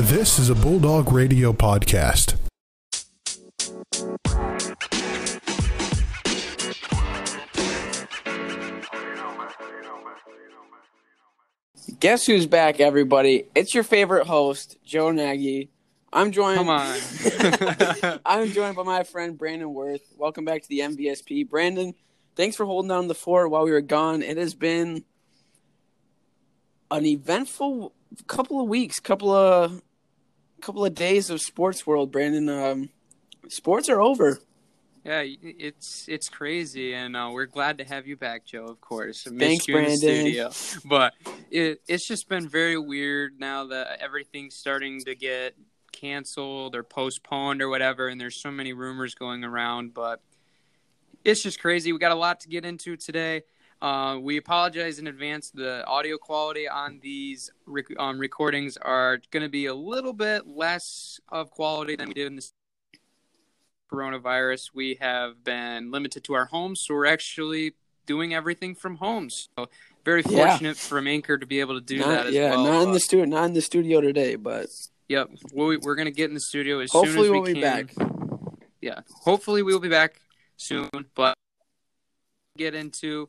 This is a Bulldog Radio podcast. Guess who's back, everybody? It's your favorite host, Joe Nagy. I'm joined. Come on. I'm joined by my friend Brandon Worth. Welcome back to the MVSP, Brandon. Thanks for holding down the fort while we were gone. It has been an eventful couple of weeks, couple of couple of days of sports world. Brandon, um, sports are over. yeah, it's it's crazy, and uh, we're glad to have you back, Joe. Of course, I Thanks, you Brandon. studio, but it, it's just been very weird now that everything's starting to get canceled or postponed or whatever, and there's so many rumors going around. But it's just crazy. We got a lot to get into today. Uh, we apologize in advance. The audio quality on these rec- um, recordings are going to be a little bit less of quality than we did in the coronavirus. We have been limited to our homes, so we're actually doing everything from homes. So very Yeah. fortunate from Anchor to be able to do Not- that as yeah, well. not in Uh, the studio, not in the studio today, but Yep, we, we're going to get in the studio as soon hopefully as we we'll be can. back. Yeah, hopefully we'll be back soon. But get into,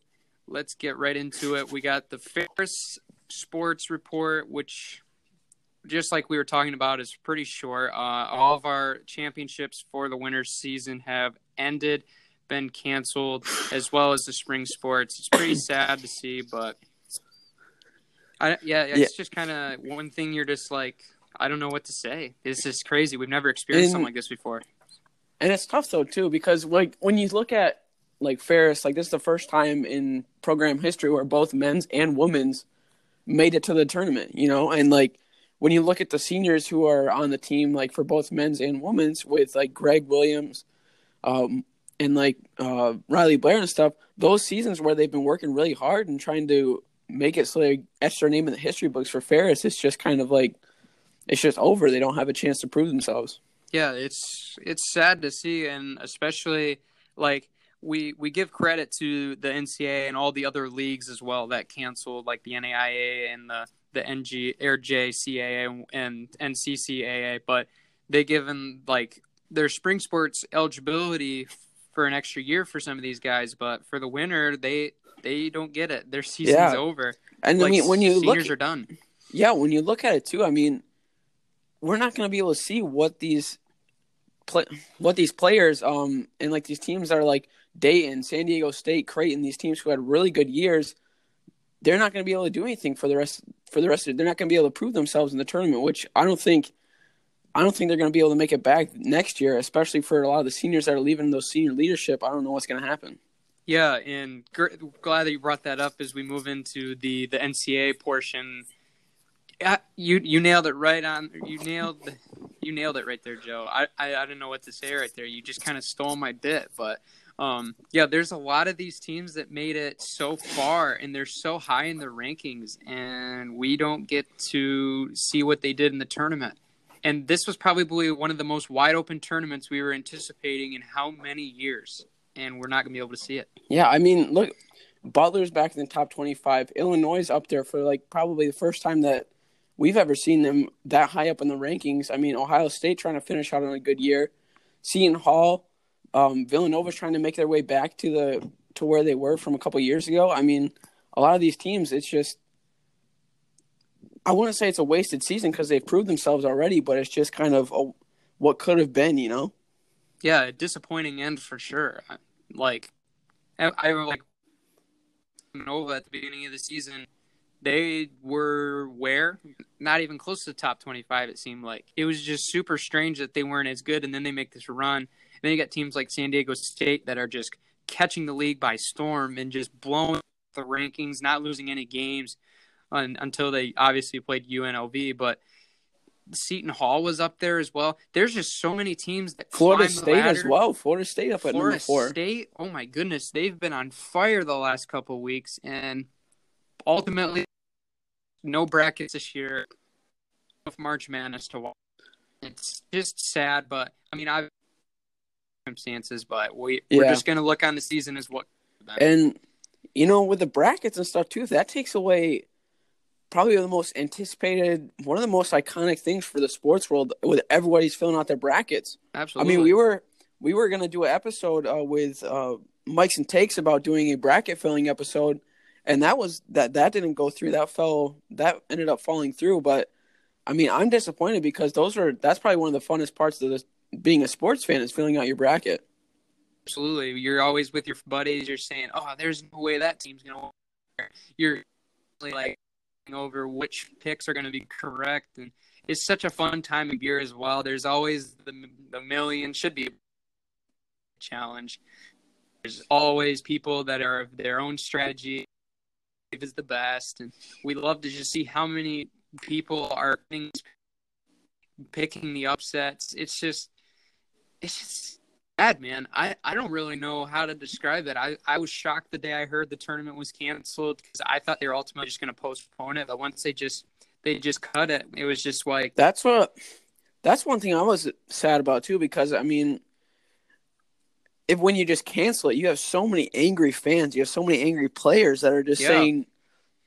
let's get right into it. We got the Ferris Sports Report, which, just like we were talking about, is pretty short. Uh, all of our championships for the winter season have ended, been canceled, as well as the spring sports. It's pretty sad to see, but. I, yeah, it's Yeah. just kind of one thing you're just like, I don't know what to say. This is crazy. We've never experienced And- something like this before. And it's tough though too because like when you look at like Ferris, like this is the first time in program history where both men's and women's made it to the tournament, you know, and like when you look at the seniors who are on the team, like for both men's and women's, with like Greg Williams, um, and like uh, Riley Blair and stuff, those seasons where they've been working really hard and trying to make it so they etch their name in the history books for Ferris, it's just kind of like it's just over. They don't have a chance to prove themselves. Yeah, it's it's sad to see, and especially like we we give credit to the NCAA and all the other leagues as well that canceled, like the NAIA and the the NG or JCAA and NCCAA, but they given like their spring sports eligibility for an extra year for some of these guys, but for the winter they they don't get it. Their season's Yeah. over. And like, I mean, when you look, are done. Yeah, when you look at it too, I mean, we're not going to be able to see what these play, what these players um and like these teams are like Dayton, San Diego State, Creighton, these teams who had really good years, they're not going to be able to do anything for the rest for the rest of. They're not going to be able to prove themselves in the tournament, which I don't think I don't think they're going to be able to make it back next year, especially for a lot of the seniors that are leaving those senior leadership. I don't know what's going to happen. Yeah, and gr- glad that you brought that up as we move into the the NCAA portion. You you nailed it right on. You nailed you nailed it right there, Joe. I I, I don't know what to say right there. You just kind of stole my bit, but um, yeah, there's a lot of these teams that made it so far, and they're so high in the rankings, and we don't get to see what they did in the tournament. And this was probably one of the most wide open tournaments we were anticipating in how many years, and we're not gonna be able to see it. Yeah, I mean, look, Butler's back in the top 25. Illinois is up there for like probably the first time that we've ever seen them that high up in the rankings. I mean, Ohio State trying to finish out on a good year. Seton Hall, um, Villanova's trying to make their way back to the to where they were from a couple years ago. I mean, a lot of these teams, it's just I wouldn't say it's a wasted season because they've proved themselves already, but it's just kind of a, what could have been, you know. Yeah, a disappointing end for sure. Like, I, I like Nova at the beginning of the season. They were where not even close to the top twenty-five. It seemed like it was just super strange that they weren't as good, and then they make this run. And then you got teams like San Diego State that are just catching the league by storm and just blowing the rankings, not losing any games un, until they obviously played UNLV. But Seton Hall was up there as well. There's just so many teams that Florida State as well. Florida State up at Florida number four. State, oh my goodness, they've been on fire the last couple of weeks, and ultimately, no brackets this year. Of March Madness to watch. It's just sad, but I mean, I've circumstances, but we we're just gonna look on the season as what. And you know, with the brackets and stuff too, that takes away probably the most anticipated, one of the most iconic things for the sports world with everybody's filling out their brackets. Absolutely. I mean, we were we were gonna do an episode uh, with uh, Mikes and Takes about doing a bracket filling episode, and that was that that didn't go through. That fell. That ended up falling through. But I mean, I'm disappointed because those are that's probably one of the funnest parts of this being a sports fan is filling out your bracket. Absolutely. You're always with your buddies. You're saying, "Oh, there's no way that team's gonna." Win. You're like over which picks are going to be correct, and it's such a fun time of year as well. There's always the the million should be a challenge. There's always people that are of their own strategy is the best, and we love to just see how many people are picking the upsets. It's just, it's just bad, man. I, I don't really know how to describe it. I, I was shocked the day I heard the tournament was canceled because I thought they were ultimately just going to postpone it. But once they just they just cut it, it was just like that's what that's one thing I was sad about too because I mean if when you just cancel it, you have so many angry fans, you have so many angry players that are just yeah. saying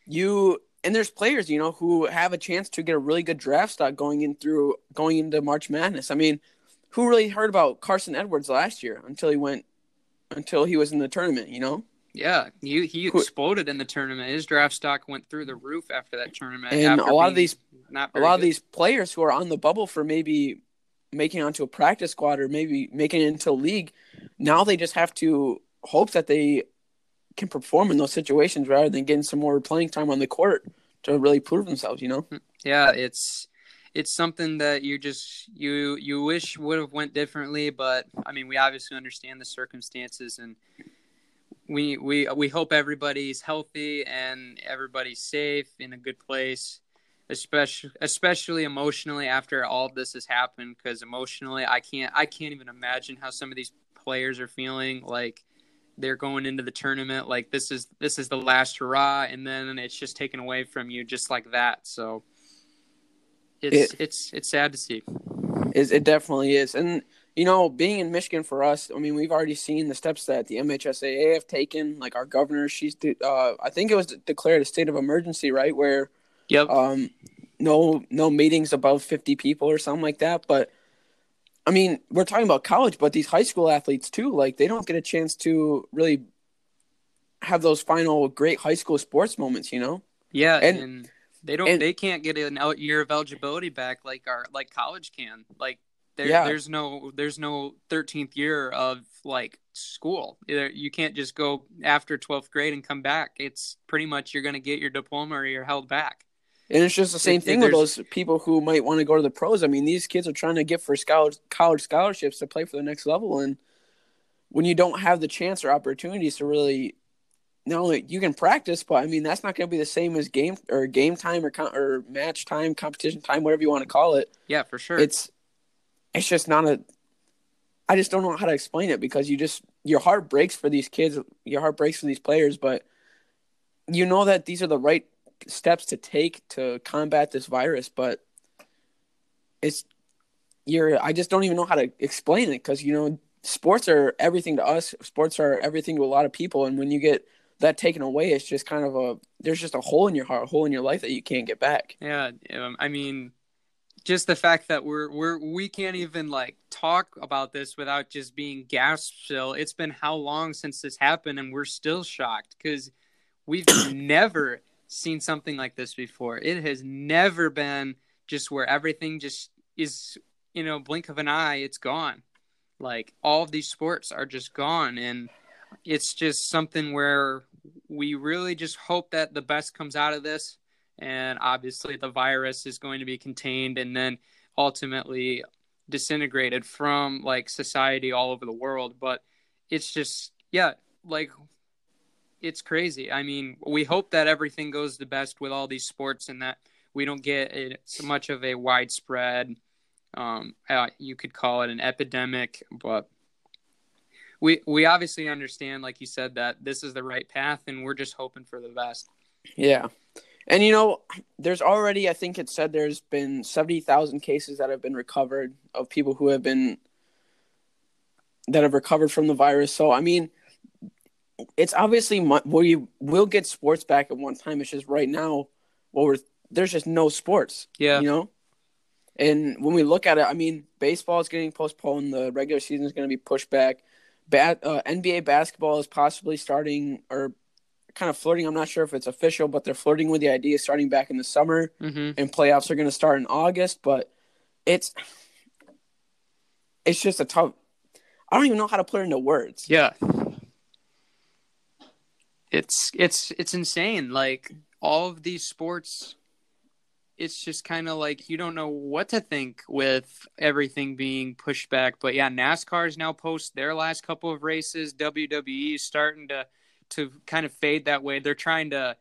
you and there's players, you know, who have a chance to get a really good draft stock going in through going into March Madness. I mean, who really heard about Carson Edwards last year until he went until he was in the tournament, you know? Yeah, he he exploded in the tournament. His draft stock went through the roof after that tournament. And a lot of these a lot good. of these players who are on the bubble for maybe making onto a practice squad or maybe making it into league, now they just have to hope that they can perform in those situations rather than getting some more playing time on the court to really prove themselves, you know? Mm, yeah, it's it's something that you just you you wish would have went differently, but I mean, we obviously understand the circumstances and we we we hope everybody's healthy and everybody's safe in a good place especially especially emotionally after all this has happened because emotionally i can't i can't even imagine how some of these players are feeling. Like they're going into the tournament like this is this is the last hurrah and then it's just taken away from you just like that. So it's it, it's it's sad to see. It definitely is. And you know being in michigan for us i mean we've already seen the steps that the mhsaa have taken like our governor she's uh, i think it was declared a state of emergency right where Yep. Um, no, no meetings above fifty people or something like that. But I mean, we're talking about college, but these high school athletes too, like they don't get a chance to really have those final great high school sports moments, you know? Yeah, and, and they don't, and, they can't get an out year of eligibility back like our like college can. Like there, yeah. there's no there's no 13th year of like school. You can't just go after 12th grade and come back. It's pretty much you're going to get your diploma or you're held back. And it's just the same thing with those people who might want to go to the pros. I mean, these kids are trying to get for college college scholarships to play for the next level, and when you don't have the chance or opportunities to really, not only you can practice, but I mean that's not going to be the same as game or game time or or match time, competition time, whatever you want to call it. Yeah, for sure. It's it's just not a. I just don't know how to explain it because you just your heart breaks for these kids, your heart breaks for these players, but you know that these are the right steps to take to combat this virus, but it's you're I just don't even know how to explain it because you know sports are everything to us. Sports are everything to a lot of people, and when you get that taken away, it's just kind of a there's just a hole in your heart, a hole in your life that you can't get back. Yeah, um, I mean, just the fact that we're we're we can't even like talk about this without just being gasped. Still, it's been how long since this happened, and we're still shocked because we've never seen something like this before. It has never been just where everything just is, you know, blink of an eye, it's gone. Like all of these sports are just gone. And it's just something where we really just hope that the best comes out of this. And obviously, the virus is going to be contained and then ultimately disintegrated from like society all over the world. But it's just, yeah, like it's crazy. I mean, we hope that everything goes the best with all these sports and that we don't get so much of a widespread, um, uh, you could call it an epidemic, but we we obviously understand, like you said, that this is the right path, and we're just hoping for the best. Yeah, and you know, there's already, I think it said there's been seventy thousand cases that have been recovered of people who have been that have recovered from the virus. So I mean it's obviously we will get sports back at one time. It's just right now what we're there's just no sports. Yeah. You know? And when we look at it, I mean, baseball is getting postponed. The regular season is going to be pushed back. Bat, uh, NBA basketball is possibly starting or kind of flirting. I'm not sure if it's official, but they're flirting with the idea starting back in the summer, hmm and playoffs are going to start in August. But it's it's just a tough. I don't even know how to put it into words. Yeah. It's it's it's insane. Like all of these sports it's just kind of like you don't know what to think with everything being pushed back. But yeah, NASCAR's now post their last couple of races. WWE is starting to to kind of fade that way. They're trying to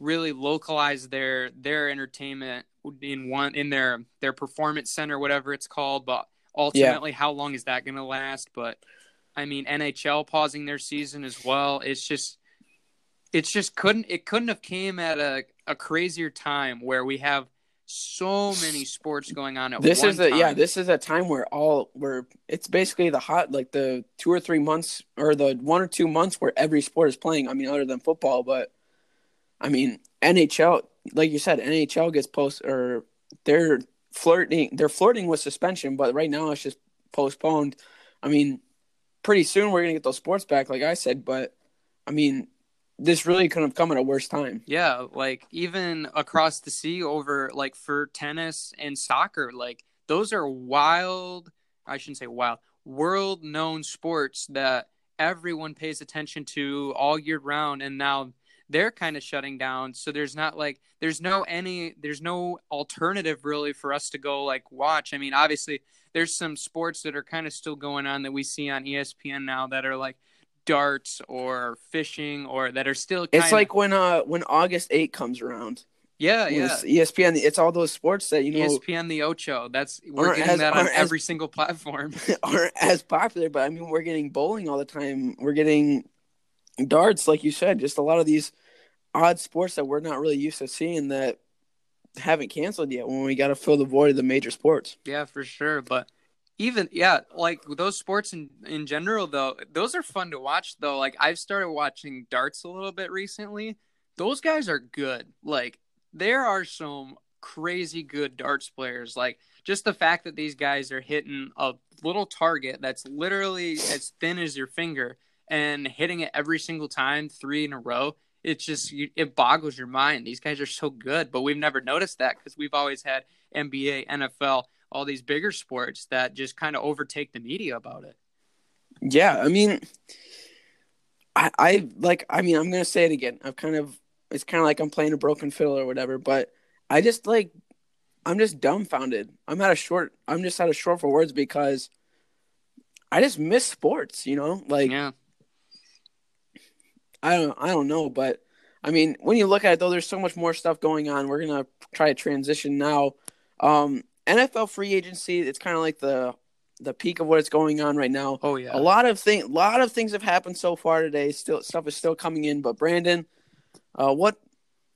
really localize their their entertainment in one in their their performance center, whatever it's called. But ultimately, how long is that going to last? But I mean, NHL pausing their season as well. It's just it's just couldn't it couldn't have came at a, a crazier time where we have so many sports going on at this one is a time. yeah this is a time where all where it's basically the hot like the two or three months or the one or two months where every sport is playing i mean other than football but i mean nhl like you said nhl gets post or they're flirting they're flirting with suspension but right now it's just postponed i mean pretty soon we're gonna get those sports back like i said but i mean this really couldn't have come at a worse time Yeah, like even across the sea over like for tennis and soccer, like those are wild, I shouldn't say wild, world known sports that everyone pays attention to all year round and now they're kind of shutting down. So there's not like there's no any there's no alternative really for us to go like watch. I mean, obviously there's some sports that are kind of still going on that we see on ESPN now that are like darts or fishing or that are still kind it's like when uh when august 8 comes around yeah yeah espn it's all those sports that you know ESPN the Ocho. That's we're getting as- that on aren't as- every single platform. aren't as popular, but I mean, we're getting bowling all the time. We're getting darts, like you said, just a lot of these odd sports that we're not really used to seeing that haven't canceled yet when we got to fill the void of the major sports. yeah, for sure. But even yeah, like those sports in in general though, those are fun to watch though. Like I've started watching darts a little bit recently. Those guys are good. Like there are some crazy good darts players. Like just the fact that these guys are hitting a little target that's literally as thin as your finger and hitting it every single time, three in a row. It's just it boggles your mind. These guys are so good, but we've never noticed that because we've always had NBA, NFL, all these bigger sports that just kind of overtake the media about it. Yeah, I mean, I, I like. I mean, I'm gonna say it again. I've kind of. It's kind of like I'm playing a broken fiddle or whatever, but I just like. I'm just dumbfounded. I'm at a short. I'm just at a short for words because I just miss sports. You know, like yeah, I don't. I don't know, but I mean, when you look at it though, there's so much more stuff going on. We're gonna try to transition now. Um, NFL free agency. It's kind of like the the peak of what's going on right now. oh yeah, A lot of thing, a lot of things have happened so far today. Still, stuff is still coming in. But Brandon, uh, what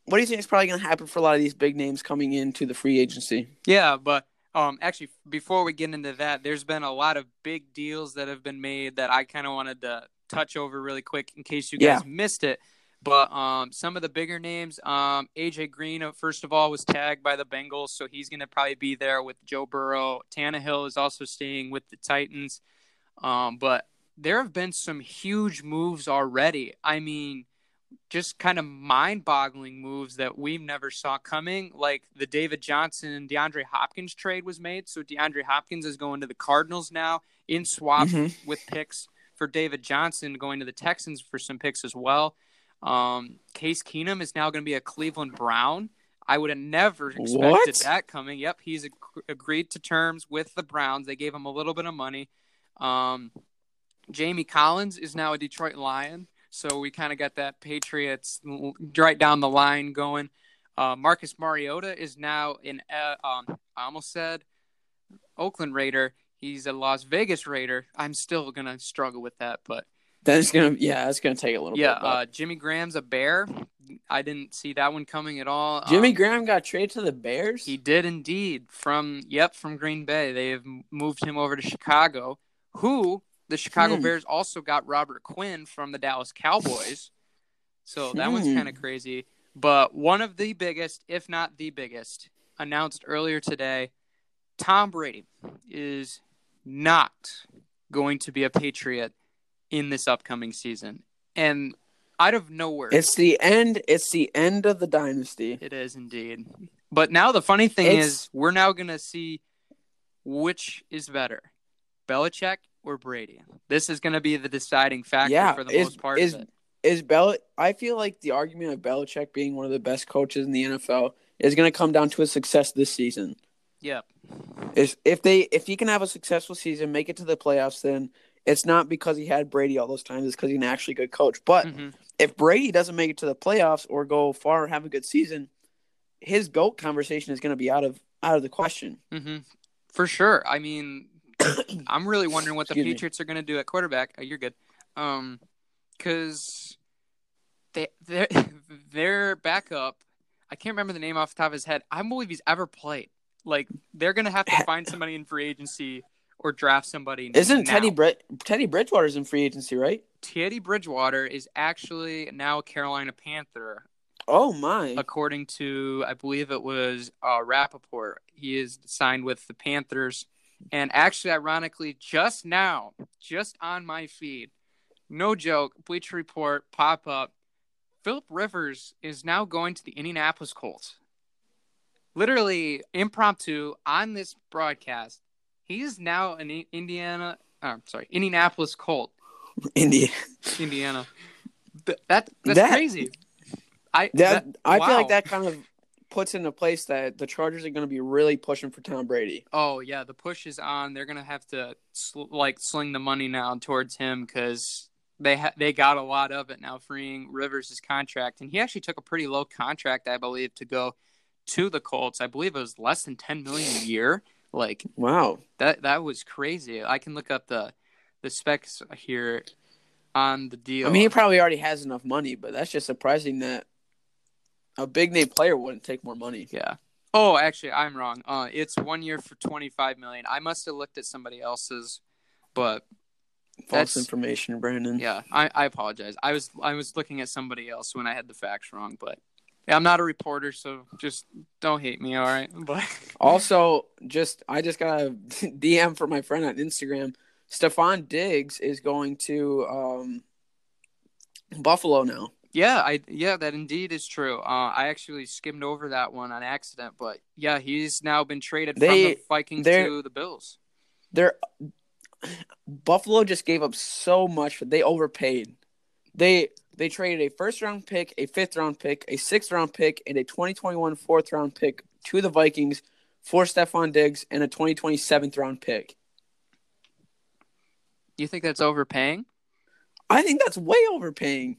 what do you think is probably going to happen for a lot of these big names coming into the free agency? Yeah, but um, actually, before we get into that, there's been a lot of big deals that have been made that I kind of wanted to touch over really quick in case you guys Yeah. missed it. But um, some of the bigger names, um, AJ Green, uh, first of all, was tagged by the Bengals, so he's going to probably be there with Joe Burrow. Tannehill is also staying with the Titans. Um, but there have been some huge moves already. I mean, just kind of mind-boggling moves that we never saw coming. Like the David Johnson and DeAndre Hopkins trade was made, so DeAndre Hopkins is going to the Cardinals now in swap Mhm. with picks for David Johnson going to the Texans for some picks as well. Um, Case Keenum is now going to be a Cleveland Brown. I would have never expected What? that coming. Yep, he's ag- agreed to terms with the Browns. They gave him a little bit of money. Um, Jamie Collins is now a Detroit Lion, so we kind of got that Patriots right down the line going. Uh, Marcus Mariota is now in. Uh, um, I almost said Oakland Raider. He's a Las Vegas Raider. I'm still gonna struggle with that, but Then it's gonna, yeah, that's gonna take a little yeah. bit. but- Uh, Jimmy Graham's a Bear. I didn't see that one coming at all. Jimmy Um, Graham got traded to the Bears. He did indeed. From yep, from Green Bay, they have moved him over to Chicago. Who the Chicago Hmm. Bears also got Robert Quinn from the Dallas Cowboys. So that one's Hmm. kind of crazy. But one of the biggest, if not the biggest, announced earlier today Tom Brady is not going to be a Patriot in this upcoming season. And out of nowhere, It's the end. It's the end of the dynasty. it is indeed. But now the funny thing It's- is, we're now going to see which is better, Belichick or Brady. This is going to be the deciding factor Yeah, for the is- most part is- of it. Is Bel? I feel like the argument of Belichick being one of the best coaches in the NFL is going to come down to his success this season. Yep. Is if they if he can have a successful season, make it to the playoffs, then it's not because he had Brady all those times. It's because he's an actually good coach. But Mhm. if Brady doesn't make it to the playoffs or go far or have a good season, his goat conversation is going to be out of out of the question. hmm For sure. I mean, I'm really wondering what the Excuse me. Patriots are going to do at quarterback. Oh, you're good. Um, because they their their backup, I can't remember the name off the top of his head. I don't believe he's ever played. Like they're going to have to find somebody in free agency or draft somebody. Isn't now. Teddy Bre- Teddy Bridgewater's in free agency, right? Teddy Bridgewater is actually now a Carolina Panther, Oh my! according to I believe it was uh, Rapoport. He is signed with the Panthers, and actually, ironically, just now, just on my feed, no joke, Bleacher Report pop up. Philip Rivers is now going to the Indianapolis Colts. Literally impromptu on this broadcast, he's now an Indiana. Uh, sorry, Indianapolis Colt. India. Indiana. Th- that that's That- crazy. I That, I feel like that kind of puts into place that the Chargers are going to be really pushing for Tom Brady. Oh yeah, the push is on. They're gonna have to sl- like sling the money now towards him because they ha- they got a lot of it now, freeing Rivers' contract, and he actually took a pretty low contract, I believe, to go to the Colts. I believe it was less than ten million a year. Like Wow. that that was crazy. I can look up the the specs here on the deal. I mean, he probably already has enough money, but that's just surprising that a big name player wouldn't take more money. Yeah. Oh, actually, I'm wrong. Uh, it's one year for 25 million. I must have looked at somebody else's, but False information, Brandon. yeah, I, I apologize. I was I was looking at somebody else when I had the facts wrong, but yeah, I'm not a reporter, so just don't hate me, all right? But Also, just I just got a DM from my friend on Instagram. Stefon Diggs is going to um, Buffalo now. yeah, I yeah, that indeed is true. Uh, I actually skimmed over that one on accident, but yeah, he's now been traded They- from the Vikings to the Bills. They're Buffalo just gave up so much, but they overpaid. They they traded a first round pick, a fifth round pick, a sixth round pick, and a 2021 fourth round pick to the Vikings for Stefon Diggs and a 2020 seventh round pick. You think that's overpaying? I think that's way overpaying.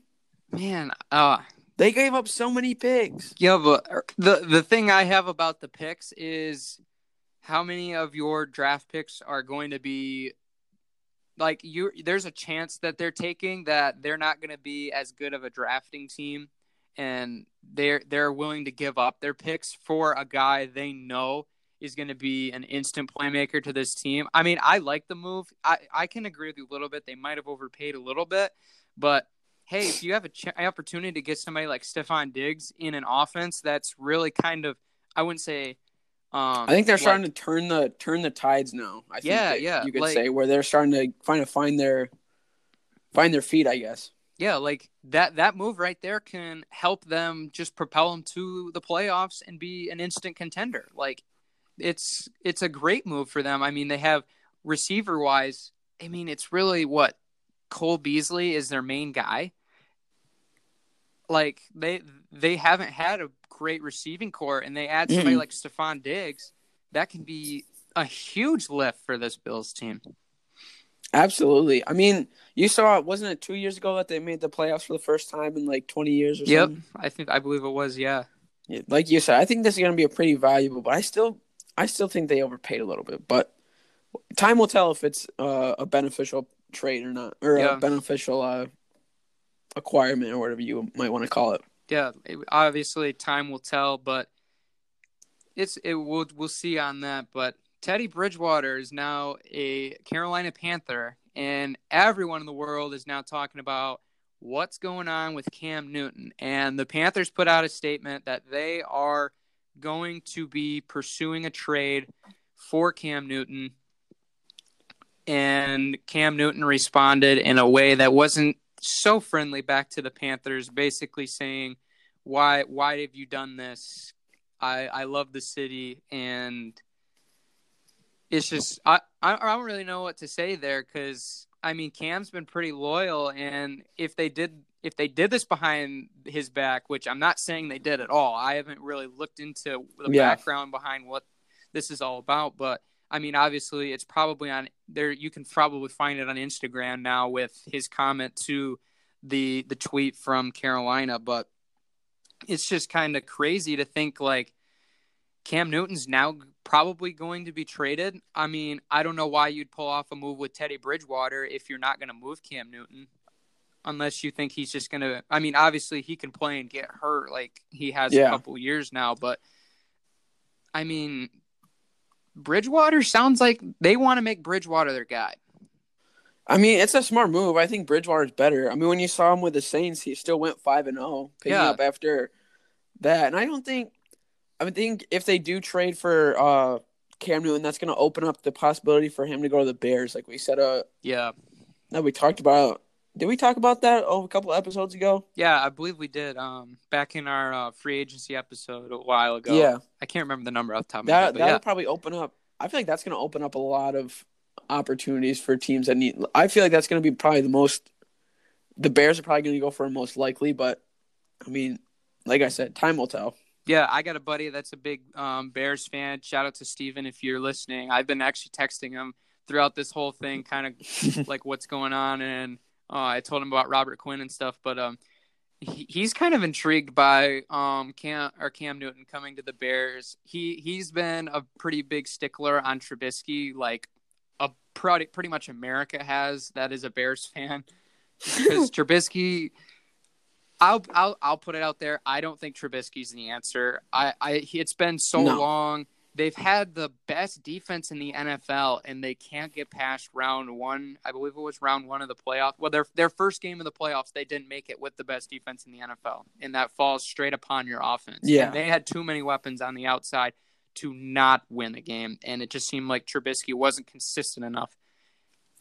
Man, uh They gave up so many picks. Yeah, but the the thing I have about the picks is how many of your draft picks are going to be like you there's a chance that they're taking that they're not going to be as good of a drafting team and they're they're willing to give up their picks for a guy they know is going to be an instant playmaker to this team. I mean, I like the move. I I can agree with you a little bit. They might have overpaid a little bit, but hey, if you have a ch- opportunity to get somebody like Stefon Diggs in an offense that's really kind of, I wouldn't say. Um, I think they're like- starting to turn the turn the tides now. I think Yeah, that yeah, You could like- say where they're starting to find to find their find their feet. I guess. Yeah, like that that move right there can help them just propel them to the playoffs and be an instant contender. Like it's it's a great move for them. I mean, they have receiver wise, I mean, it's really what Cole Beasley is their main guy. Like they they haven't had a great receiving core and they add somebody Mm-mm. like Stefon Diggs, that can be a huge lift for this Bills team. Absolutely. I mean, you saw wasn't it two years ago that they made the playoffs for the first time in like twenty years or Yep, something? I think I believe it was, yeah. Yeah, like you said, I think this is going to be a pretty valuable, but I still, I still think they overpaid a little bit. But time will tell if it's uh, a beneficial trade or not, or Yeah. a beneficial uh, acquirement or whatever you might want to call it. Yeah, it- obviously time will tell, but it's it we'll we'll see on that. But Teddy Bridgewater is now a Carolina Panther, and everyone in the world is now talking about what's going on with Cam Newton. And the Panthers put out a statement that they are going to be pursuing a trade for Cam Newton. And Cam Newton responded in a way that wasn't so friendly back to the Panthers, basically saying, "Why, why have you done this? I, I love the city, and it's just I, I don't really know what to say there because I mean Cam's been pretty loyal, and if they did if they did this behind his back, which I'm not saying they did at all, I haven't really looked into the Yeah. background behind what this is all about, but I mean obviously it's probably on there. You can probably find it on Instagram now with his comment to the the tweet from Carolina, but it's just kind of crazy to think like Cam Newton's now probably going to be traded. I mean, I don't know why you'd pull off a move with Teddy Bridgewater if you're not going to move Cam Newton. Unless you think he's just going to I mean, obviously he can play and get hurt like he has Yeah. a couple years now, but I mean Bridgewater sounds like they want to make Bridgewater their guy. I mean, it's a smart move. I think Bridgewater's better. I mean, when you saw him with the Saints, he still went five and zero, picking Yeah. up after that. And I don't think, I would think if they do trade for uh, Cam Newton, that's going to open up the possibility for him to go to the Bears, like we said. Uh, Yeah. that we talked about. Did we talk about that oh, a couple episodes ago? Yeah, I believe we did um back in our uh, free agency episode a while ago. Yeah, I can't remember the number off the top of my that head, that'll yeah. probably open up. I feel like that's going to open up a lot of opportunities for teams that need. I feel like that's going to be probably the most. The Bears are probably going to go for most likely, but I mean, like I said, time will tell. Yeah, I got a buddy that's a big um, Bears fan. Shout out to Steven if you're listening. I've been actually texting him throughout this whole thing, kind of like what's going on, and uh, I told him about Robert Quinn and stuff. But um, he, he's kind of intrigued by um Cam or Cam Newton coming to the Bears. He he's been a pretty big stickler on Trubisky, like a pretty pretty much America has that is a Bears fan because Trubisky. I'll I'll I'll put it out there. I don't think Trubisky's the answer. I I it's been so No. long. They've had the best defense in the NFL, and they can't get past round one. I believe it was round one of the playoffs. Well, their their first game of the playoffs, they didn't make it with the best defense in the NFL, and that falls straight upon your offense. Yeah. and they had too many weapons on the outside to not win the game, and it just seemed like Trubisky wasn't consistent enough.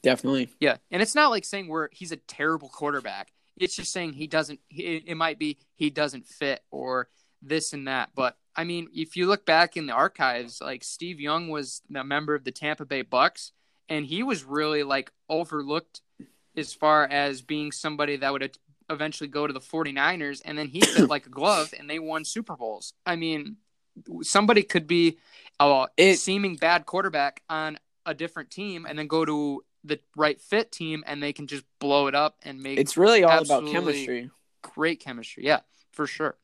Definitely. Yeah, and it's not like saying we're he's a terrible quarterback. It's just saying he doesn't. It, it might be he doesn't fit or this and that. But I mean, if you look back in the archives, like Steve Young was a member of the Tampa Bay Bucks, and he was really like overlooked as far as being somebody that would eventually go to the 49ers, and then he fit like a glove, and they won Super Bowls. I mean, somebody could be a It- seeming bad quarterback on a different team, and then go to the right fit team, and they can just blow it up and make It's really all about chemistry. great chemistry. Yeah, for sure.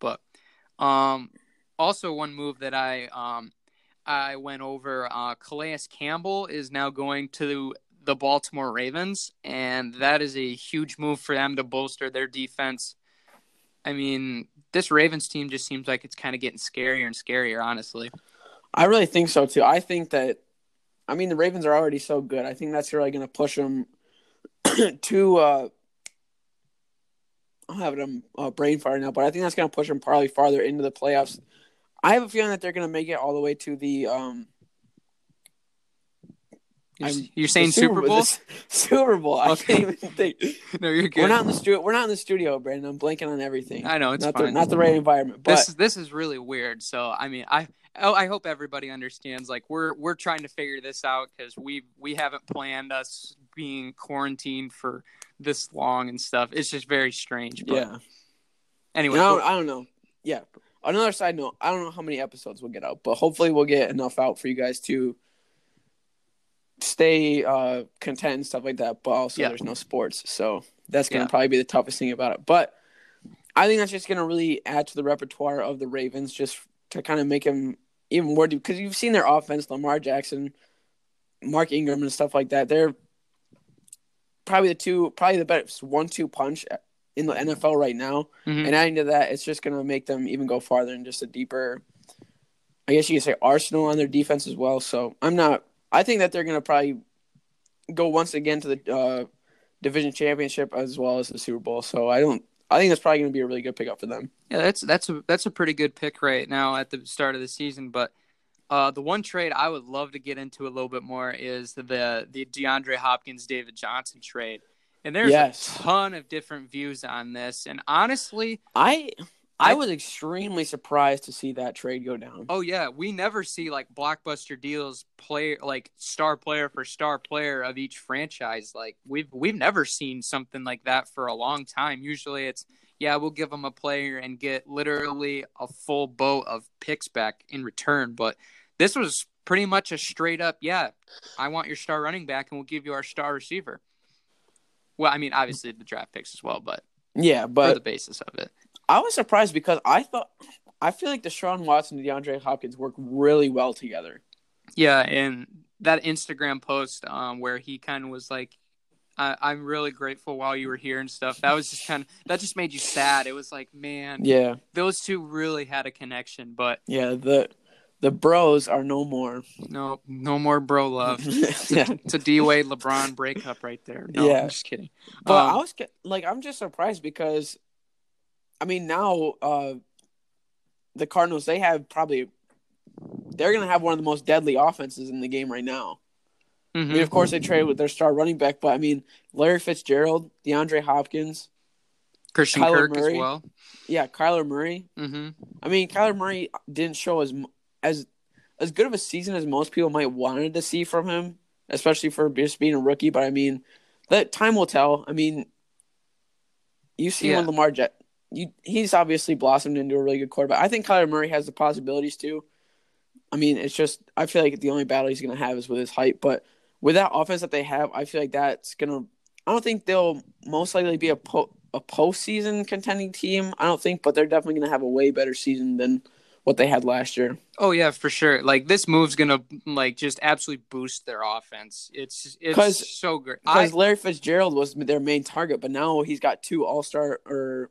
But um also one move that I um I went over uh Calais Campbell is now going to the Baltimore Ravens and that is a huge move for them to bolster their defense. I mean, this Ravens team just seems like it's kind of getting scarier and scarier, honestly. I really think so too. I think that, I mean, the Ravens are already so good. I think that's really going to push them to. Uh, I'm having a brain fart now, but I think that's going to push them probably farther into the playoffs. I have a feeling that they're going to make it all the way to the um. You're, you're saying Super Bowl? the Super Bowl. I Okay. can't even think. no, you're good. We're not in the studio. We're not in the studio, Brandon. I'm blanking on everything. I know it's not fine. the not the right environment. But this this is really weird. So I mean, I oh, I hope everybody understands. Like we're we're trying to figure this out because we we haven't planned us being quarantined for this long and stuff. It's just very strange. But yeah, Anyway, don't, I don't know. Yeah. Another side note, I don't know how many episodes we'll get out, but hopefully we'll get enough out for you guys to stay uh, content and stuff like that. But also, Yeah. there's no sports, so that's gonna Yeah. probably be the toughest thing about it. But I think that's just gonna really add to the repertoire of the Ravens, just to kind of make them even more deep. because you've seen their offense, Lamar Jackson, Mark Ingram, and stuff like that. They're probably the two, probably the best one-two punch in the NFL right now. Mhm. And adding to that, it's just going to make them even go farther and just a deeper, I guess you could say, arsenal on their defense as well. So I'm not. I think that they're going to probably go once again to the uh, division championship as well as the Super Bowl. So I don't. I think that's probably going to be a really good pickup for them. Yeah, that's that's a that's a pretty good pick right now at the start of the season. But uh, the one trade I would love to get into a little bit more is the the DeAndre Hopkins David Johnson trade. And there's Yes. a ton of different views on this. And honestly, I I was extremely surprised to see that trade go down. oh yeah, we never see like blockbuster deals play like star player for star player of each franchise. Like we've we've never seen something like that for a long time. Usually it's yeah, we'll give them a player and get literally a full boat of picks back in return. But this was pretty much a straight up, yeah, I want your star running back and we'll give you our star receiver. Well, I mean, obviously the draft picks as well, but Yeah, but the basis of it. I was surprised because I thought I feel like Deshaun Watson and DeAndre Hopkins work really well together. Yeah, and that Instagram post um, where he kind of was like, I- "I'm really grateful while you were here" and stuff. That was just kind of that just made you sad. It was like, man, Yeah, those two really had a connection. But yeah. The the bros are no more. no, no more bro love. yeah. It's a D Wade LeBron breakup right there. No, Yeah. I'm just kidding. But Um, I was like, I'm just surprised because, I mean, now uh, the Cardinals they have probably they're gonna have one of the most deadly offenses in the game right now. I mhm. mean, of course they traded with their star running back, but I mean, Larry Fitzgerald, DeAndre Hopkins, Christian Kyler Kirk Murray. as well. yeah, Kyler Murray. hmm I mean, Kyler Murray didn't show as as as good of a season as most people might wanted to see from him, especially for just being a rookie. But I mean, that time will tell. I mean, you see Yeah. when Lamar Jet, you he's obviously blossomed into a really good quarterback. I think Kyler Murray has the possibilities too. I mean, it's just I feel like the only battle he's going to have is with his height. But with that offense that they have, I feel like that's going to. I don't think they'll most likely be a po- a postseason contending team. I don't think, but they're definitely going to have a way better season than what they had last year. Oh yeah, for sure. Like this move's gonna like just absolutely boost their offense. It's it's so great. Because Larry Fitzgerald was their main target, but now he's got two All Star or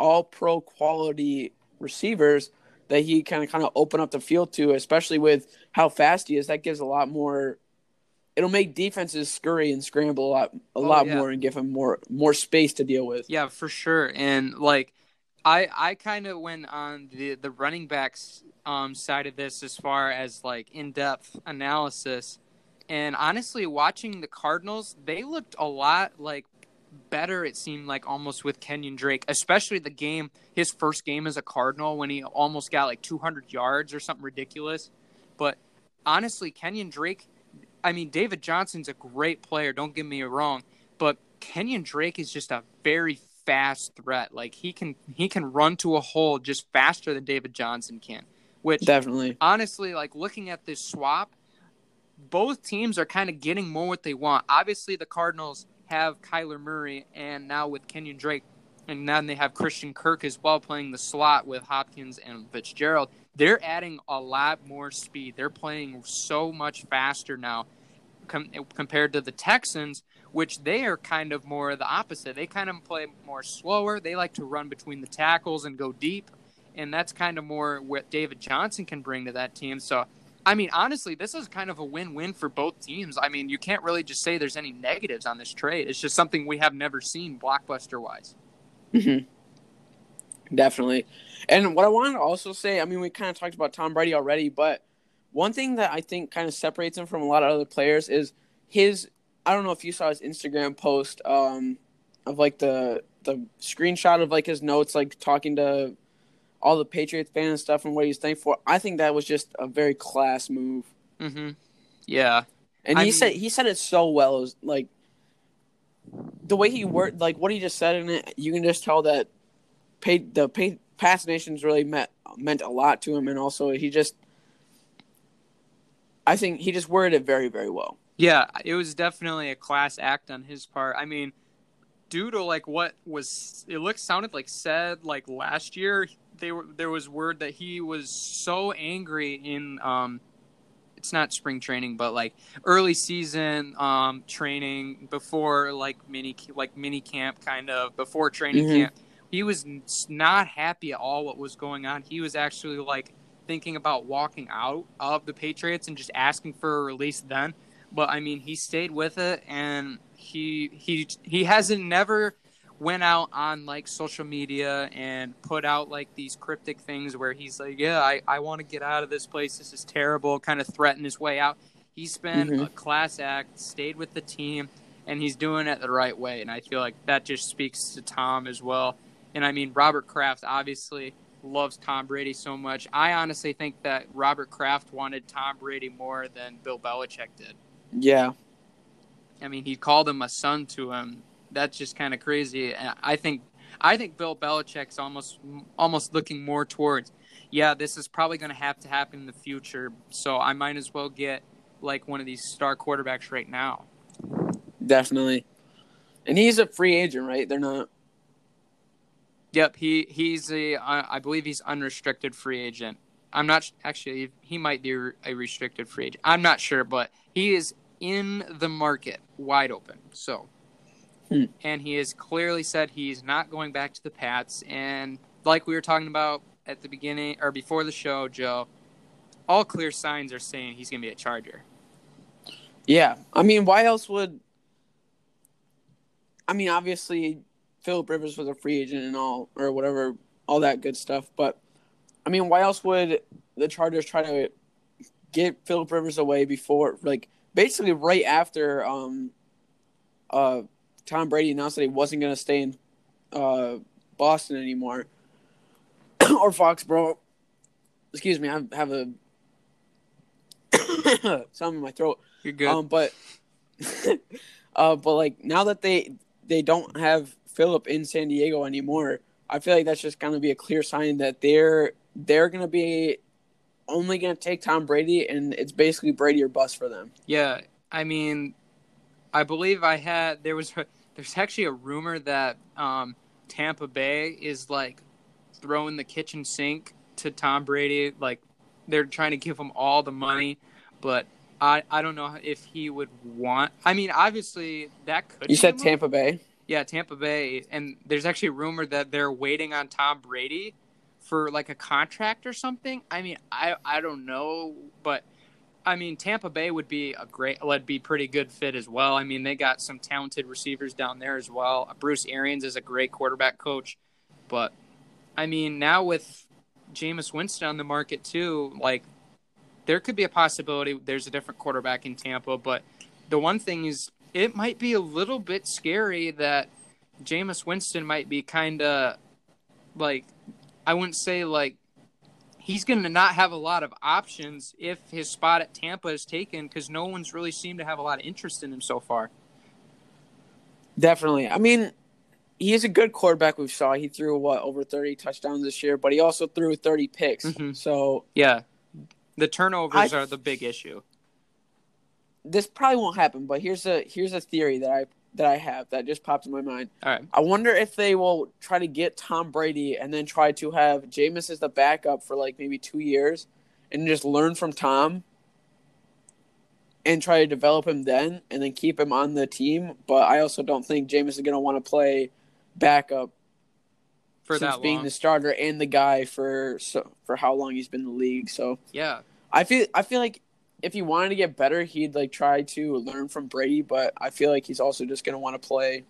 All Pro quality receivers that he kind of kind of open up the field to, especially with how fast he is. That gives a lot more. It'll make defenses scurry and scramble a lot, a Oh, lot yeah. more, and give him more more space to deal with. Yeah, for sure. And like I I kind of went on the the running backs um side of this as far as like in-depth analysis. And honestly, watching the Cardinals, they looked a lot like better it seemed like almost with Kenyan Drake, especially the game his first game as a Cardinal when he almost got like 200 yards or something ridiculous. But honestly, Kenyan Drake, I mean David Johnson's a great player, don't get me wrong, but Kenyan Drake is just a very fast threat. Like he can he can run to a hole just faster than David Johnson can. Which Definitely, honestly, like looking at this swap, both teams are kind of getting more what they want. Obviously, the Cardinals have Kyler Murray, and now with Kenyan Drake, and then they have Christian Kirk as well playing the slot with Hopkins and Fitzgerald. They're adding a lot more speed. They're playing so much faster now com- compared to the Texans, which they are kind of more the opposite. They kind of play more slower. They like to run between the tackles and go deep, and that's kind of more what David Johnson can bring to that team. So, I mean, honestly, this is kind of a win-win for both teams. I mean, you can't really just say there's any negatives on this trade. It's just something we have never seen blockbuster-wise. definitely. And what I wanted to also say, I mean, we kind of talked about Tom Brady already, but one thing that I think kind of separates him from a lot of other players is his. I don't know if you saw his Instagram post um, of like the the screenshot of like his notes, like talking to all the Patriots fans and stuff, and what he's thankful for. I think that was just a very class move, Mm-hmm. Yeah. and I he mean- said he said it so well. It was like the way he worked, like what he just said in it. You can just tell that paid the paid past nations really meant meant a lot to him, and also he just. I think he just worded it very, very well. Yeah, it was definitely a class act on his part. I mean, due to like what was it looked sounded like said like last year, they were there was word that he was so angry in um it's not spring training but like early season um training before like mini like mini camp kind of before training Mhm. camp. He was not happy at all what was going on. He was actually like thinking about walking out of the Patriots and just asking for a release then. But I mean, he stayed with it, and he he he hasn't never went out on like social media and put out like these cryptic things where he's like, yeah, I, I want to get out of this place. This is terrible. Kind of threaten his way out. He's been Mhm. a class act, stayed with the team, and he's doing it the right way. And I feel like that just speaks to Tom as well. And I mean, Robert Kraft obviously loves Tom Brady so much. I honestly think that Robert Kraft wanted Tom Brady more than Bill Belichick did. Yeah. I mean, he called him a son to him. That's just kind of crazy. And I think I think Bill Belichick's almost almost looking more towards, yeah, this is probably going to have to happen in the future. So I might as well get like one of these star quarterbacks right now. Definitely. And he's a free agent, right? They're not. Yep, he he's a I I believe he's unrestricted free agent. I'm not actually he might be a restricted free agent. I'm not sure, but he is in the market wide open. So, Hmm. and he has clearly said he's not going back to the Pats. And like we were talking about at the beginning or before the show, Joe, all clear signs are saying he's going to be a Charger. Yeah. I mean, why else would. I mean, obviously, Philip Rivers was a free agent and all, or whatever, all that good stuff. But, I mean, why else would the Chargers try to get Philip Rivers away before, like, basically right after um, uh, Tom Brady announced that he wasn't going to stay in uh, Boston anymore or Foxborough? Excuse me, I have a something in my throat. You're good. Um, but uh, but like now that they they don't have Philip in San Diego anymore, I feel like that's just gonna be a clear sign that they're they're gonna be only gonna take Tom Brady, and it's basically Brady or bust for them. Yeah, I mean, I believe I had there was there's actually a rumor that um, Tampa Bay is like throwing the kitchen sink to Tom Brady, like they're trying to give him all the money, but I I don't know if he would want. I mean, obviously that could. You said. Tampa Bay. Yeah, Tampa Bay, and there's actually a rumor that they're waiting on Tom Brady for like a contract or something. I mean, I I don't know, but I mean, Tampa Bay would be a great, would be pretty good fit as well. I mean, they got some talented receivers down there as well. Uh, Bruce Arians is a great quarterback coach, but I mean, now with Jameis Winston on the market too, like there could be a possibility there's a different quarterback in Tampa, but the one thing is it might be a little bit scary that Jameis Winston might be kind of like I wouldn't say like he's going to not have a lot of options if his spot at Tampa is taken because no one's really seemed to have a lot of interest in him so far. Definitely. I mean, he is a good quarterback. We saw he threw what over thirty touchdowns this year, but he also threw thirty picks. Mhm. So Yeah, the turnovers I- are the big issue. this probably won't happen. But here's a here's a theory that I that I have that just popped in my mind. All right, I wonder if they will try to get Tom Brady and then try to have Jameis as the backup for like maybe two years and just learn from Tom and try to develop him then and then keep him on the team. But I also don't think Jameis is going to want to play backup for since that being long. the starter and the guy for so, for how long he's been in the league. So yeah, I feel I feel like if he wanted to get better, he'd like try to learn from Brady. But I feel like he's also just going to want to play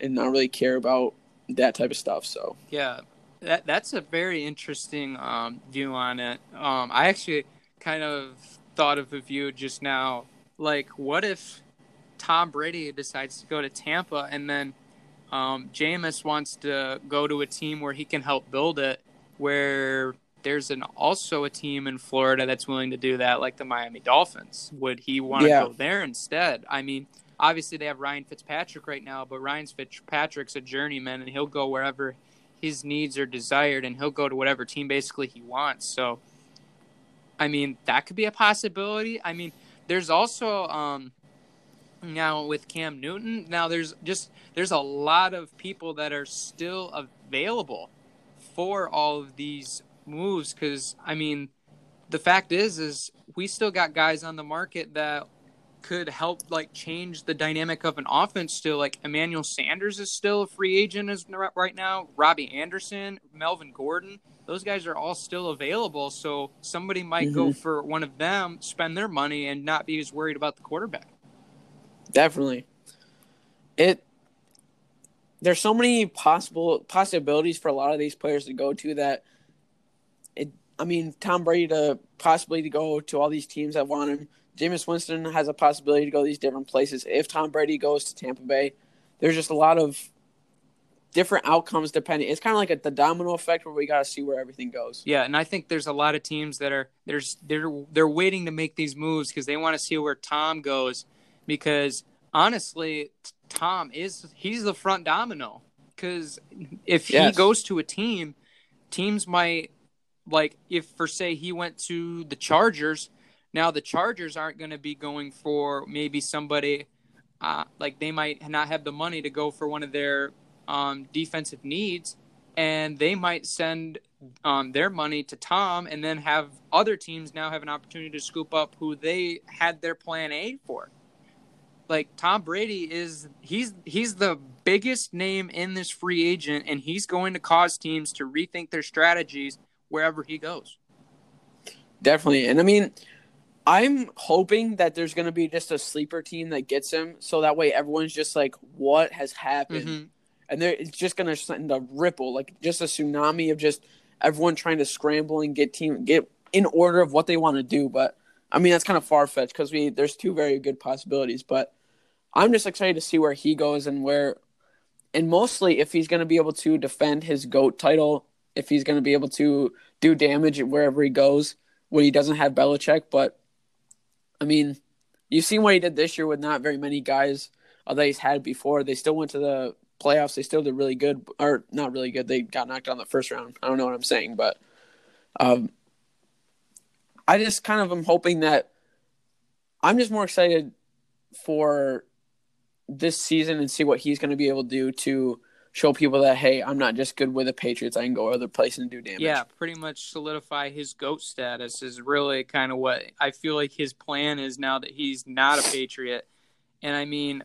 and not really care about that type of stuff. So Yeah, that that's a very interesting um, view on it. Um, I actually kind of thought of a view just now. Like, what if Tom Brady decides to go to Tampa and then um, Jameis wants to go to a team where he can help build it, where there's an also a team in Florida that's willing to do that, like the Miami Dolphins. Would he want to Yeah. go there instead? I mean, obviously they have Ryan Fitzpatrick right now, but Ryan Fitzpatrick's a journeyman and he'll go wherever his needs are desired and he'll go to whatever team basically he wants. So, I mean, that could be a possibility. I mean, there's also um, now with Cam Newton. Now there's just there's a lot of people that are still available for all of these moves because I mean, the fact is is we still got guys on the market that could help like change the dynamic of an offense still. Like Emmanuel Sanders is still a free agent as right now. Robby Anderson Melvin Gordon those guys are all still available. So somebody might go mm-hmm. for one of them spend their money and not be as worried about the quarterback. Definitely. it there's so many possible possibilities for a lot of these players to go to that it I mean Tom Brady to possibly to go to all these teams that want him. Jameis Winston has a possibility to go these different places. If Tom Brady goes to Tampa Bay, there's just a lot of different outcomes depending. It's kind of like a, the domino effect where we got to see where everything goes. Yeah, and I think there's a lot of teams that are there's they're they're waiting to make these moves because they want to see where Tom goes because honestly, Tom is he's the front domino because if Yes. he goes to a team, teams might like if for say he went to the Chargers, now the Chargers aren't going to be going for maybe somebody uh, like they might not have the money to go for one of their um, defensive needs, and they might send um, their money to Tom, and then have other teams now have an opportunity to scoop up who they had their plan A for. Like Tom Brady is he's he's the biggest name in this free agent, and he's going to cause teams to rethink their strategies wherever he goes. Definitely. And I mean, I'm hoping that there's going to be just a sleeper team that gets him so that way everyone's just like, what has happened? Mhm. And there, it's just going to send a ripple, like just a tsunami of just everyone trying to scramble and get team get in order of what they want to do. But I mean, that's kind of far fetched because we there's two very good possibilities. But I'm just excited to see where he goes and where, and mostly if he's going to be able to defend his goat title, if he's going to be able to do damage wherever he goes when he doesn't have Belichick. But I mean, you've seen what he did this year with not very many guys uh, that he's had before. They still went to the playoffs. They still did really good, or not really good. They got knocked out in the first round. I don't know what I'm saying, but um, I just kind of am hoping that I'm just more excited for this season and see what he's going to be able to do to show people that hey, I'm not just good with the Patriots. I can go other places and do damage. Yeah, pretty much solidify his GOAT status is really kind of what I feel like his plan is now that he's not a Patriot. And I mean,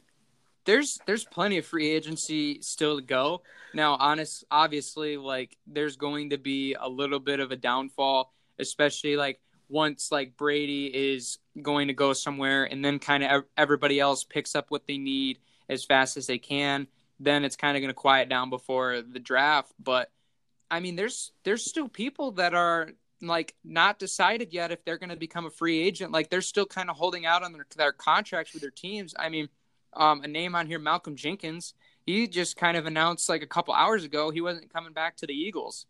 there's there's plenty of free agency still to go. Now, honest obviously like there's going to be a little bit of a downfall, especially like once like Brady is going to go somewhere and then kind of everybody else picks up what they need as fast as they can, then it's kind of going to quiet down before the draft, but I mean, there's there's still people that are like not decided yet if they're going to become a free agent. Like they're still kind of holding out on their, their contracts with their teams. I mean, um, a name on here, Malcolm Jenkins. He just kind of announced like a couple hours ago he wasn't coming back to the Eagles,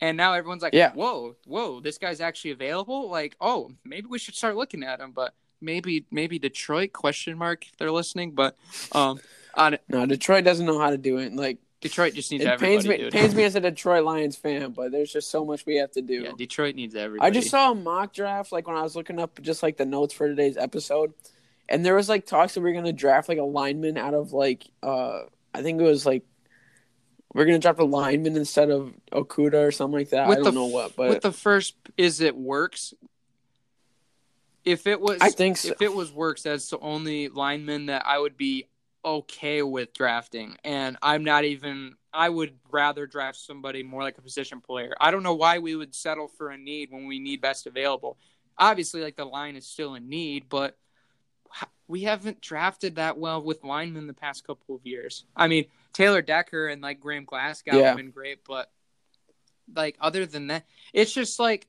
and now everyone's like, Yeah. "Whoa, whoa, this guy's actually available." Like, oh, maybe we should start looking at him. But maybe maybe Detroit question mark if they're listening. But um, on No, Detroit doesn't know how to do it. Like Detroit just needs it pains me, dude. pains me as a Detroit Lions fan, but there's just so much we have to do. Yeah, Detroit needs everybody. I just saw a mock draft like when I was looking up just like the notes for today's episode, and there was like talks that we are gonna draft like a lineman out of like uh I think it was like we're gonna draft a lineman instead of Okudah or something like that. I don't the know what, but with the first is it works. If it was, I think so. if it was Wirfs, that's the only lineman that I would be okay with drafting, and I'm not even. I would rather draft somebody more like a position player. I don't know why we would settle for a need when we need best available. Obviously, like the line is still in need, but we haven't drafted that well with linemen the past couple of years. I mean, Taylor Decker and like Graham Glasgow Yeah. have been great, but like other than that, it's just like,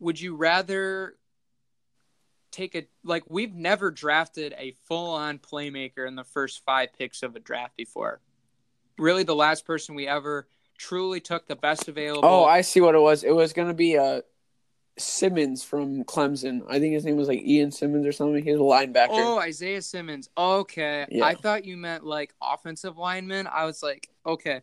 would you rather take a like we've never drafted a full on playmaker in the first five picks of a draft before. Really, the last person we ever truly took the best available. oh, I see what it was. It was gonna be uh Simmons from Clemson. I think his name was like Ian Simmons or something. He's a linebacker. Oh, Isaiah Simmons. Okay. Yeah. I thought you meant like offensive lineman. I was like, okay.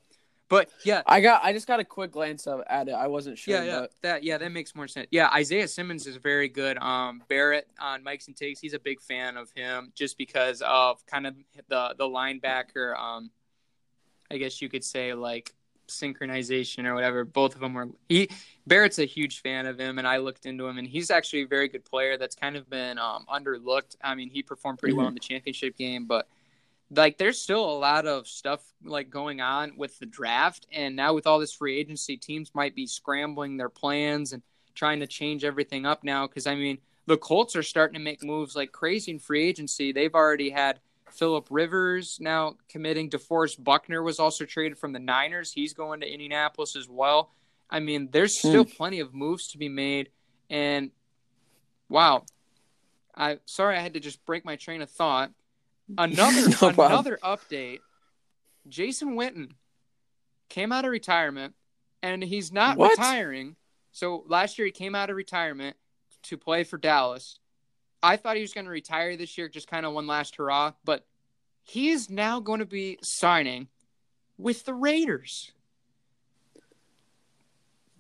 But yeah, I got I just got a quick glance of at it. I wasn't sure. yeah, yeah. but That yeah, that makes more sense. Yeah, Isaiah Simmons is very good. Um Barrett on Mikes and Takes, he's a big fan of him just because of kind of the the linebacker um I guess you could say like synchronization or whatever. Both of them were he Barrett's a huge fan of him and I looked into him and he's actually a very good player that's kind of been um underlooked. I mean, he performed pretty well in the championship game, but like there's still a lot of stuff like going on with the draft and now with all this free agency teams might be scrambling their plans and trying to change everything up now because i mean the colts are starting to make moves like crazy in free agency they've already had Philip Rivers now committing. DeForest Buckner was also traded from the Niners. He's going to Indianapolis as well. I mean, there's hmm. still plenty of moves to be made. And wow, I sorry I had to just break my train of thought. Another No another update. Jason Witten came out of retirement, and he's not What? retiring. So last year he came out of retirement to play for Dallas. I thought he was going to retire this year, just kind of one last hurrah. But he is now going to be signing with the Raiders.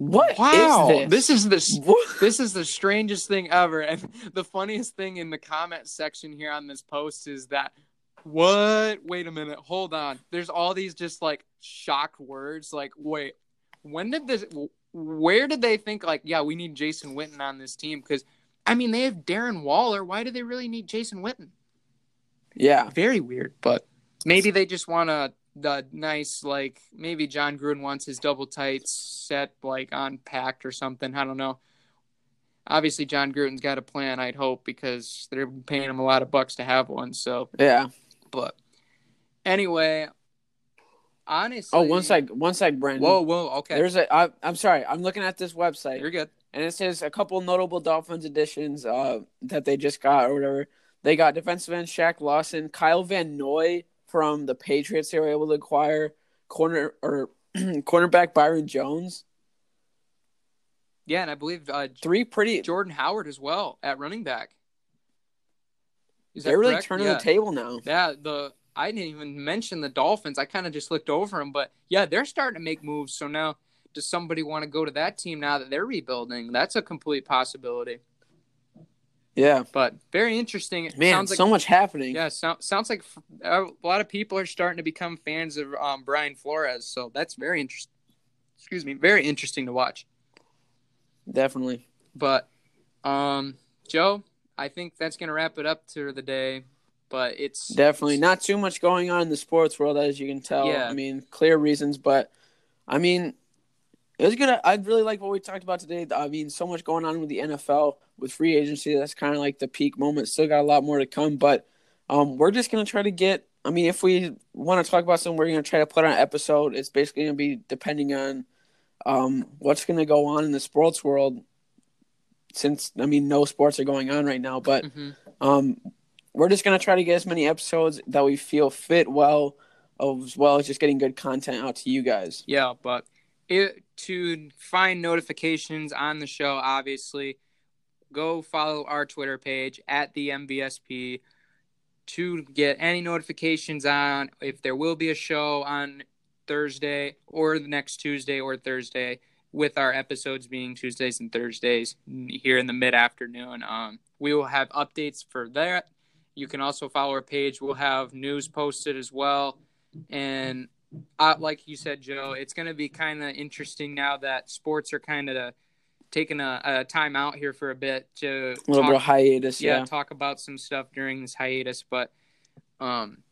What is Wow, this? this is the What? this is the strangest thing ever. And the funniest thing in the comment section here on this post is that what? Wait a minute, hold on. There's all these just like shocked words. Like, wait, when did this? Where did they think like, yeah, we need Jason Witten on this team? Because I mean, they have Darren Waller. Why do they really need Jason Witten? Yeah. Very weird, but maybe they just want a the nice like maybe Jon Gruden wants his double tights set like on packed or something. I don't know. Obviously, Jon Gruden's got a plan. I'd hope because they're paying him a lot of bucks to have one. So, Yeah. but anyway, honestly. Oh, one sec, one sec, Brandon. Whoa, whoa. Okay, There's a. I, I'm sorry. I'm looking at this website, you're good. and it says a couple notable Dolphins additions uh, that they just got or whatever. They got defensive end Shaq Lawson, Kyle Van Noy from the Patriots. They were able to acquire corner or cornerback Byron Jones. Yeah, and I believe uh, Three pretty. Jordan Howard as well at running back. Is They're really correct? turning Yeah. the table now. Yeah, the I didn't even mention the Dolphins. I kind of just looked over them, but yeah, they're starting to make moves. So now, does somebody want to go to that team now that they're rebuilding? That's a complete possibility. Yeah, But very interesting. It man, sounds like so much happening. yeah, so, sounds like a lot of people are starting to become fans of um, Brian Flores. So that's very interesting. Excuse me, very interesting to watch. Definitely. But um, Joe, I think that's gonna wrap it up to the day. But it's Definitely not too much going on in the sports world, as you can tell. Yeah. I mean, clear reasons, but I mean, it was good. I really like what we talked about today. I mean, so much going on with the NFL with free agency. That's kind of like the peak moment. Still got a lot more to come, but um, we're just gonna try to get. I mean, if we want to talk about something, we're gonna try to put on an episode. It's basically gonna be depending on um, what's gonna go on in the sports world. Since I mean, no sports are going on right now, but Mhm. um, we're just gonna try to get as many episodes that we feel fit well, as well as just getting good content out to you guys. Yeah, but it, to find notifications on the show, obviously, go follow our Twitter page at the MVSP to get any notifications on if there will be a show on Thursday or the next Tuesday or Thursday, with our episodes being Tuesdays and Thursdays here in the mid afternoon. Um, we will have updates for that. You can also follow our page. We'll have news posted as well. And uh, like you said, Joe, it's going to be kind of interesting now that sports are kind of taking a, a time out here for a bit to A little talk, bit of hiatus, yeah, yeah. talk about some stuff during this hiatus. But um,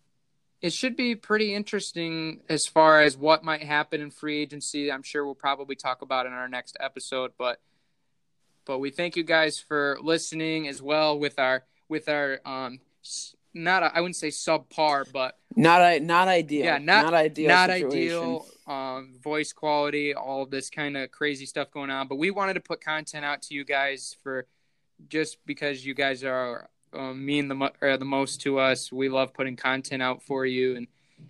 it should be pretty interesting as far as what might happen in free agency. I'm sure we'll probably talk about in our next episode. But but we thank you guys for listening as well with our with our um not I wouldn't say subpar, but Not I, not ideal. Yeah, not- not ideal. not situation. ideal um, voice quality, all this kind of crazy stuff going on. But we wanted to put content out to you guys for just because you guys are um, mean the mo- the most to us. We love putting content out for you, and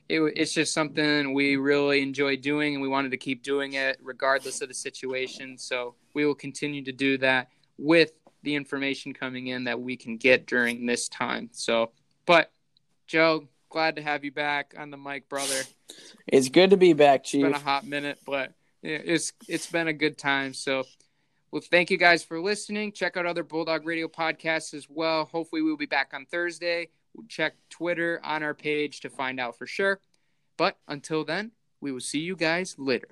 it, it's just something we really enjoy doing, and we wanted to keep doing it regardless of the situation. So we will continue to do that with the information coming in that we can get during this time. So, but Joe, glad to have you back on the mic, brother. It's good to be back, It's been a hot minute, but it's it's been a good time. So, well, thank you guys for listening. Check out other Bulldog Radio podcasts as well. Hopefully, we'll be back on Thursday. Check Twitter on our page to find out for sure. But until then, we will see you guys later.